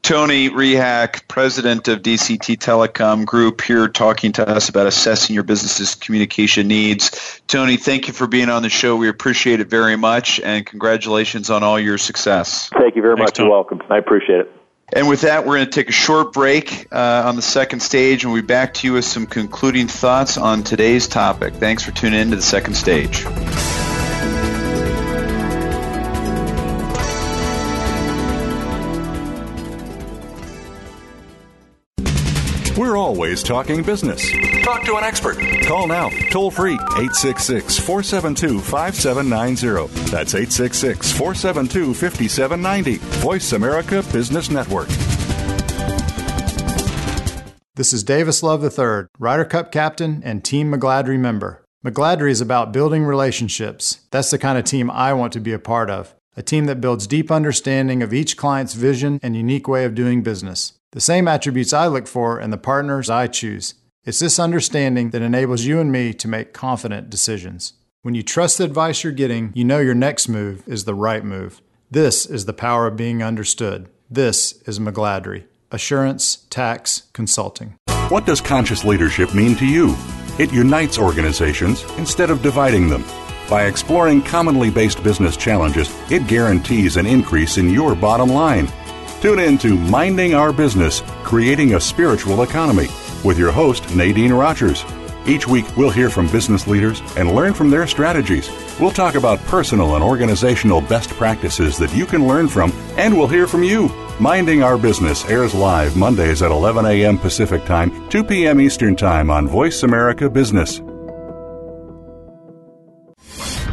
Tony Rehak, president of DCT Telecom Group, here talking to us about assessing your business's communication needs. Tony, thank you for being on the show. We appreciate it very much, and congratulations on all your success. Thank you very Thanks, much. You're welcome. I appreciate it. And with that, we're going to take a short break uh, on the second stage, and we'll be back to you with some concluding thoughts on today's topic. Thanks for tuning in to the second stage. We're always talking business. Talk to an expert. Call now, toll free, 866 472 5790. That's 866 472 5790. Voice America Business Network. This is Davis Love III, Ryder Cup captain and Team McGladrey member. McGladrey is about building relationships. That's the kind of team I want to be a part of. A team that builds deep understanding of each client's vision and unique way of doing business. The same attributes I look for in the partners I choose. It's this understanding that enables you and me to make confident decisions. When you trust the advice you're getting, you know your next move is the right move. This is the power of being understood. This is McGladrey. Assurance Tax Consulting. What does conscious leadership mean to you? It unites organizations instead of dividing them. By exploring commonly based business challenges, it guarantees an increase in your bottom line Tune in to Minding Our Business Creating a Spiritual Economy with your host, Nadine Rogers. Each week, we'll hear from business leaders and learn from their strategies. We'll talk about personal and organizational best practices that you can learn from, and we'll hear from you. Minding Our Business airs live Mondays at 11 a.m. Pacific Time, 2 p.m. Eastern Time on Voice America Business.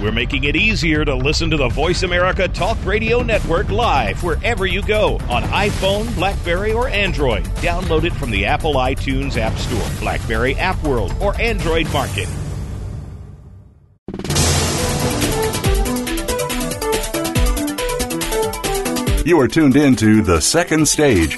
We're making it easier to listen to the Voice America Talk Radio Network live wherever you go on iPhone, Blackberry, or Android. Download it from the Apple iTunes App Store, Blackberry App World, or Android Market. You are tuned in to The Second Stage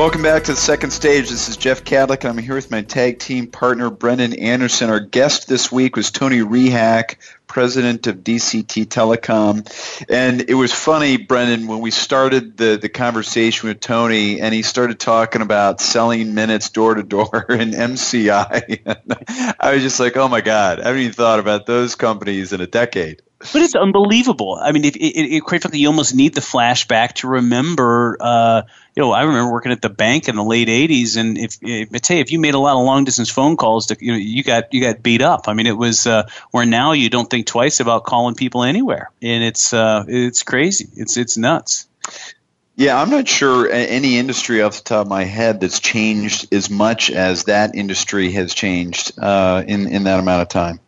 Welcome back to the second stage. This is Jeff Kadlic. I'm here with my tag team partner, Brendan Anderson. Our guest this week was Tony Rehak, president of DCT Telecom. And it was funny, Brendan, when we started the, the conversation with Tony and he started talking about selling minutes door to door in MCI. I was just like, oh my God, I haven't even thought about those companies in a decade. But it's unbelievable. I mean, it, it, it, quite frankly, you almost need the flashback to remember. Uh, you know, I remember working at the bank in the late '80s, and if, if I tell you, if you made a lot of long distance phone calls, to, you know, you got you got beat up. I mean, it was uh, where now you don't think twice about calling people anywhere, and it's uh, it's crazy. It's it's nuts. Yeah, I'm not sure any industry off the top of my head that's changed as much as that industry has changed uh, in in that amount of time.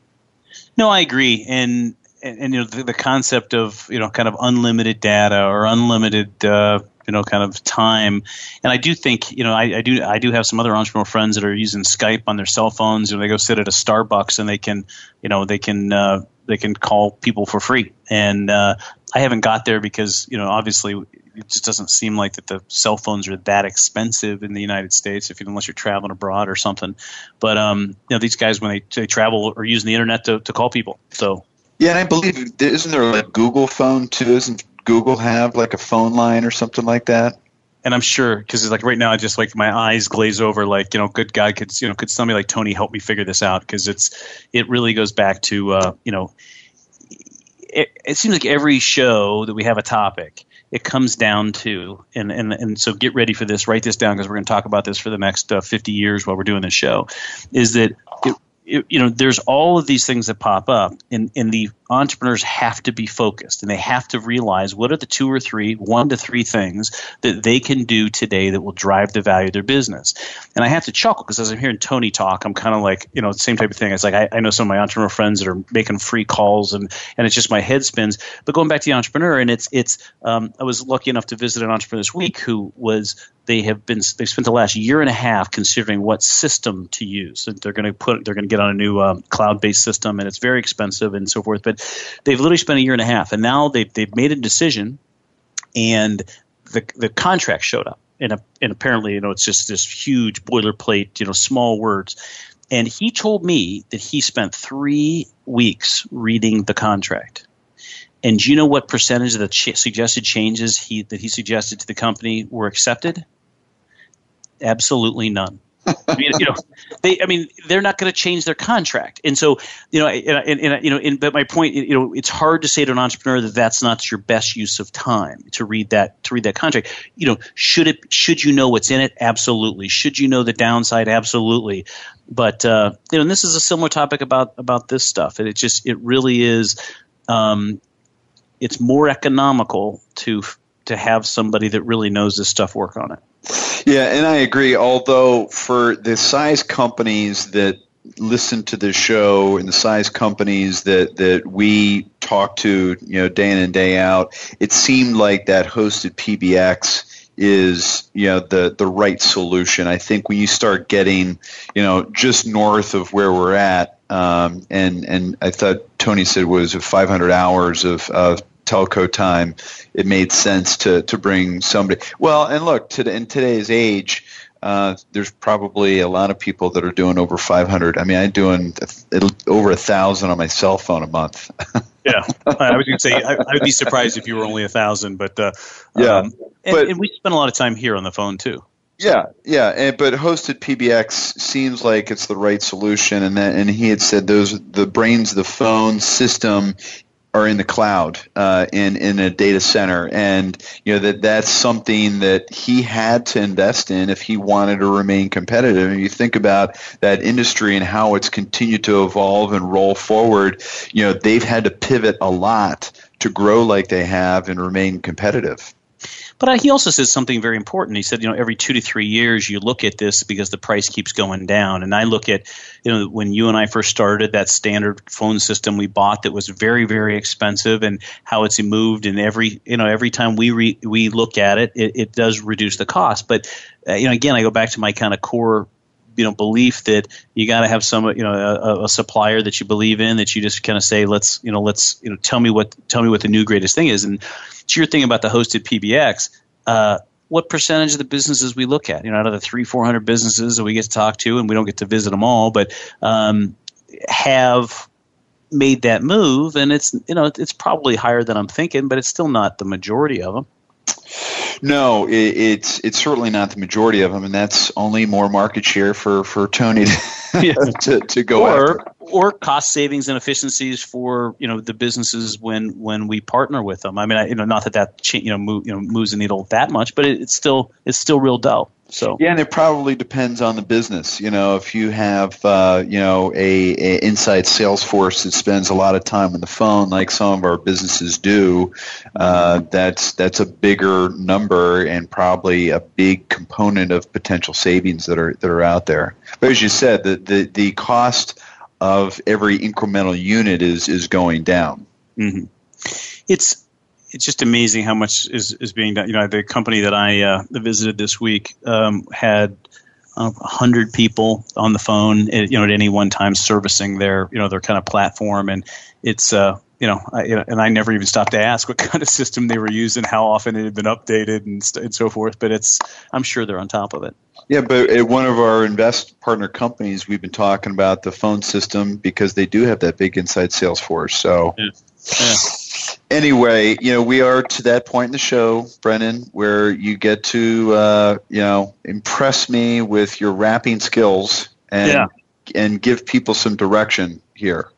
No, I agree, and and, and, you know the, the, concept of you know kind of unlimited data or unlimited uh, you know kind of time and i do think you know I, I, do i do have some other entrepreneur friends that are using skype on their cell phones and they go sit at a starbucks and they can you know they can uh, they can call people for free and uh, i haven't got there because you know obviously it just doesn't seem like that the cell phones are that expensive in the United States, if unless you're traveling abroad or something. But um, you know, these guys when they, they travel are using the internet to, to call people. So yeah, and I believe isn't there like Google phone too? Isn't Google have like a phone line or something like that? and I'm sure because it's like right now, I just like my eyes glaze over. Like you know, good God, could you know, could somebody like Tony help me figure this out? Because it's it really goes back to uh, you know, it, it seems like every show that we have a topic, it comes down to and and and so get ready for this. Write this down because we're going to talk about this for the next uh, 50 years while we're doing this show. Is that you know, there's all of these things that pop up, and, and the entrepreneurs have to be focused and they have to realize what are the two or three, one to three things that they can do today that will drive the value of their business. And I have to chuckle because as I'm hearing Tony talk, I'm kind of like, you know, the same type of thing. It's like I, I know some of my entrepreneur friends that are making free calls and, and it's just my head spins. But going back to the entrepreneur, and it's, it's, um, I was lucky enough to visit an entrepreneur this week who was they have been they've spent the last year and a half considering what system to use. They're going to put they're going to get on a new um, cloud based system, and it's very expensive and so forth. But they've literally spent a year and a half, and now they've they've made a decision, and the the contract showed up, and, and apparently you know it's just this huge boilerplate, you know, small words. And he told me that he spent three weeks reading the contract. And do you know what percentage of the ch- suggested changes he, that he suggested to the company were accepted? Absolutely none. I mean, you know, they. I mean, they're not going to change their contract, and so you know, and, and, and you know, and, but my point, you know, it's hard to say to an entrepreneur that that's not your best use of time to read that to read that contract. You know, should it? Should you know what's in it? Absolutely. Should you know the downside? Absolutely. But uh, you know, and this is a similar topic about about this stuff, and it just it really is. Um, it's more economical to to have somebody that really knows this stuff work on it. Yeah, and I agree. Although for the size companies that listen to the show and the size companies that that we talk to, you know, day in and day out, it seemed like that hosted PBX is you know the the right solution. I think when you start getting you know just north of where we're at, um, and and I thought Tony said was 500 hours of, of telco time, it made sense to to bring somebody. Well, and look, to, in today's age, uh, there's probably a lot of people that are doing over 500. I mean, I'm doing over a thousand on my cell phone a month. yeah, I was going to say I, I, would be surprised if you were only a thousand, but uh, yeah, um, and, but, and we spend a lot of time here on the phone too. Yeah, yeah, and, but hosted PBX seems like it's the right solution, and that, and he had said those the brains of the phone system are in the cloud uh, in in a data center, and you know that that's something that he had to invest in if he wanted to remain competitive. And you think about that industry and how it's continued to evolve and roll forward. You know they've had to pivot a lot to grow like they have and remain competitive. But he also says something very important. He said, you know, every two to three years you look at this because the price keeps going down. And I look at, you know, when you and I first started that standard phone system we bought that was very, very expensive, and how it's moved. And every, you know, every time we re- we look at it, it, it does reduce the cost. But uh, you know, again, I go back to my kind of core you know belief that you got to have some you know a, a, supplier that you believe in that you just kind of say let's you know let's you know tell me what tell me what the new greatest thing is and to your thing about the hosted PBX, uh, what percentage of the businesses we look at. You know, out of the three, four hundred businesses that we get to talk to, and we don't get to visit them all, but um, have made that move, and it's you know it's probably higher than I'm thinking, but it's still not the majority of them. No, it, it's it's certainly not the majority of them, and that's only more market share for for Tony to yeah. to, to, go or, after. Or cost savings and efficiencies for you know the businesses when when we partner with them. I mean, I, you know, not that that you know move, you know moves the needle that much, but it, it's still it's still real dough. So yeah, and it probably depends on the business. You know, if you have uh, you know a, a, inside sales force that spends a lot of time on the phone, like some of our businesses do, uh, that's that's a bigger number and probably a big component of potential savings that are that are out there. But as you said, the the, the cost of every incremental unit is is going down. Mm-hmm. It's it's just amazing how much is, is being done. You know, the company that I uh, visited this week um, had a uh, hundred people on the phone, at, you know, at any one time servicing their, you know, their kind of platform, and it's, uh, you know, I, and I never even stopped to ask what kind of system they were using, how often it had been updated, and, st- and so forth. But it's, I'm sure they're on top of it. Yeah, but at one of our invest partner companies, we've been talking about the phone system because they do have that big inside sales force. So. Yeah. Yeah anyway, you know, we are to that point in the show, Brennan, where you get to, uh, you know, impress me with your rapping skills and yeah. and give people some direction here.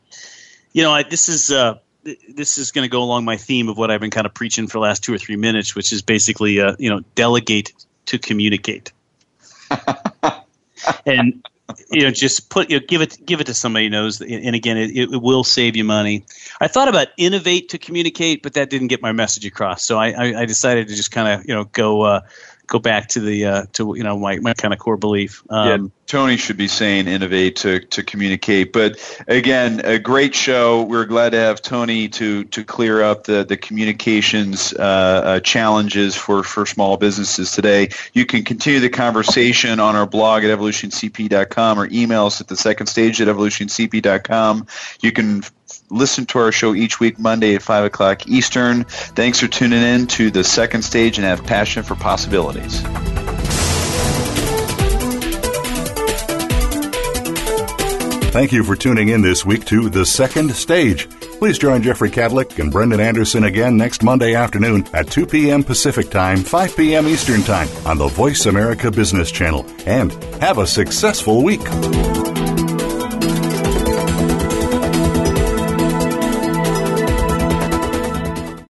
You know, I, this is uh, this is going to go along my theme of what I've been kind of preaching for the last two or three minutes, which is basically, uh, you know, delegate to communicate. and you know, just put you know, give it give it to somebody who knows. And again, it, it will save you money. I thought about innovate to communicate, but that didn't get my message across. So I, I, I decided to just kind of you know go uh, go back to the uh, to you know my, my kind of core belief. Um, yeah, Tony should be saying innovate to, to communicate. But again, a great show. We're glad to have Tony to to clear up the the communications uh, uh, challenges for for small businesses today. You can continue the conversation on our blog at evolutioncp.com or email us at the second stage at evolutioncp.com. You can listen to our show each week, Monday at 5 o'clock Eastern. Thanks for tuning in to the second stage and have passion for possibilities. Thank you for tuning in this week to The Second Stage. Please join Jeffrey Kadlic and Brendan Anderson again next Monday afternoon at 2 p.m. Pacific Time, 5 p.m. Eastern Time on the Voice America Business Channel. And have a successful week.